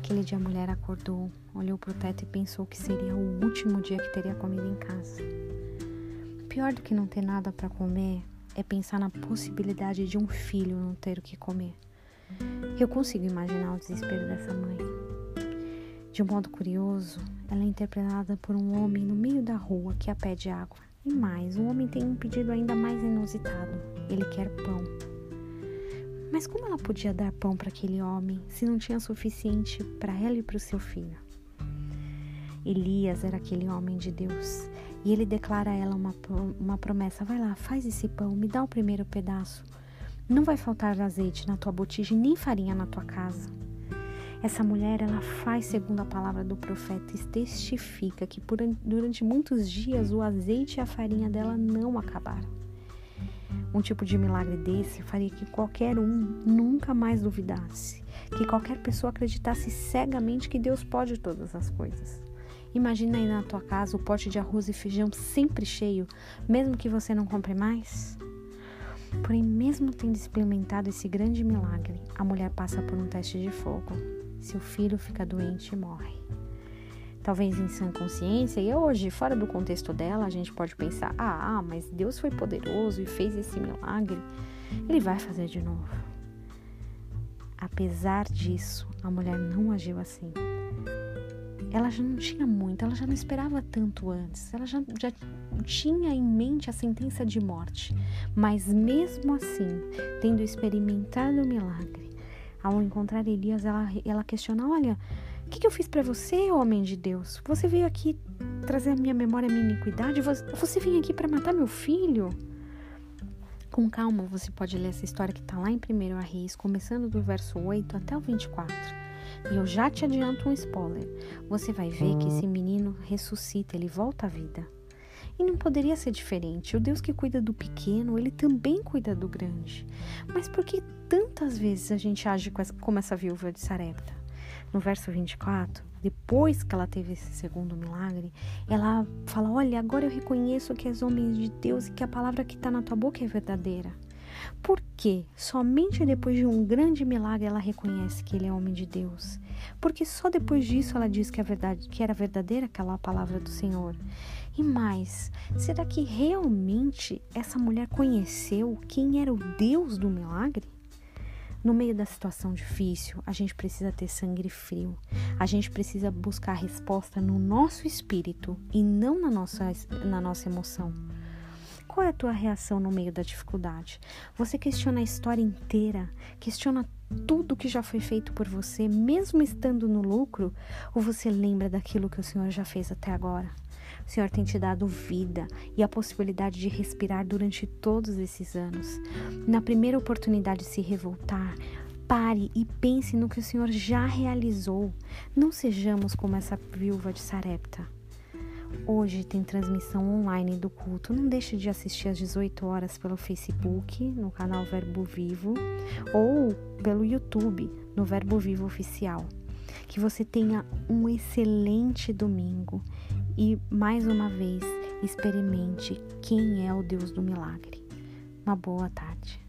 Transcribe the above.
tarde, a mulher acordou, olhou para o teto e pensou que seria o último dia que teria comida em casa. Pior do que não ter nada para comer é pensar na possibilidade de um filho não ter o que comer. Eu consigo imaginar o desespero dessa mãe. De um modo curioso, ela é interpretada por um homem no meio da rua que a pede água. E mais, o homem tem um pedido ainda mais inusitado: ele quer pão. Mas como ela podia dar pão para aquele homem se não tinha suficiente para ela e para o seu filho? Elias era aquele homem de Deus e ele declara a ela uma, uma promessa: vai lá, faz esse pão, me dá o primeiro pedaço. Não vai faltar azeite na tua botija nem farinha na tua casa. Essa mulher, ela faz segundo a palavra do profeta e testifica que por, durante muitos dias o azeite e a farinha dela não acabaram. Um tipo de milagre desse faria que qualquer um nunca mais duvidasse, que qualquer pessoa acreditasse cegamente que Deus pode todas as coisas. Imagina aí na tua casa o pote de arroz e feijão sempre cheio, mesmo que você não compre mais. Porém, mesmo tendo experimentado esse grande milagre, a mulher passa por um teste de fogo. Seu filho fica doente e morre talvez em sã consciência, e hoje, fora do contexto dela, a gente pode pensar: ah, mas Deus foi poderoso e fez esse milagre, ele vai fazer de novo. Apesar disso, a mulher não agiu assim. Ela já não tinha muito, ela já não esperava tanto antes, ela já, já tinha em mente a sentença de morte. Mas mesmo assim, tendo experimentado o milagre, ao encontrar Elias, ela, ela questiona: olha, o que, que eu fiz para você, homem de Deus? Você veio aqui trazer a minha memória, a minha iniquidade? Você veio aqui para matar meu filho? Com calma, você pode ler essa história que está lá em 1 Reis, começando do verso 8 até o 24. E eu já te adianto um spoiler. Você vai ver que esse menino ressuscita, ele volta à vida. E não poderia ser diferente. O Deus que cuida do pequeno, ele também cuida do grande. Mas por que tantas vezes a gente age como essa viúva de Sarepta? No verso 24, depois que ela teve esse segundo milagre, ela fala: Olha, agora eu reconheço que és homem de Deus e que a palavra que está na tua boca é verdadeira. Por quê? Somente depois de um grande milagre ela reconhece que ele é homem de Deus. Porque só depois disso ela diz que, a verdade, que era verdadeira aquela palavra do Senhor. E mais, será que realmente essa mulher conheceu quem era o Deus do milagre? No meio da situação difícil, a gente precisa ter sangue frio. A gente precisa buscar resposta no nosso espírito e não na nossa, na nossa emoção. Qual é a tua reação no meio da dificuldade? Você questiona a história inteira, questiona tudo que já foi feito por você, mesmo estando no lucro, ou você lembra daquilo que o Senhor já fez até agora? O Senhor tem te dado vida e a possibilidade de respirar durante todos esses anos. Na primeira oportunidade de se revoltar, pare e pense no que o Senhor já realizou. Não sejamos como essa viúva de Sarepta. Hoje tem transmissão online do culto. Não deixe de assistir às 18 horas pelo Facebook, no canal Verbo Vivo, ou pelo YouTube, no Verbo Vivo Oficial. Que você tenha um excelente domingo e mais uma vez experimente quem é o Deus do milagre. Uma boa tarde.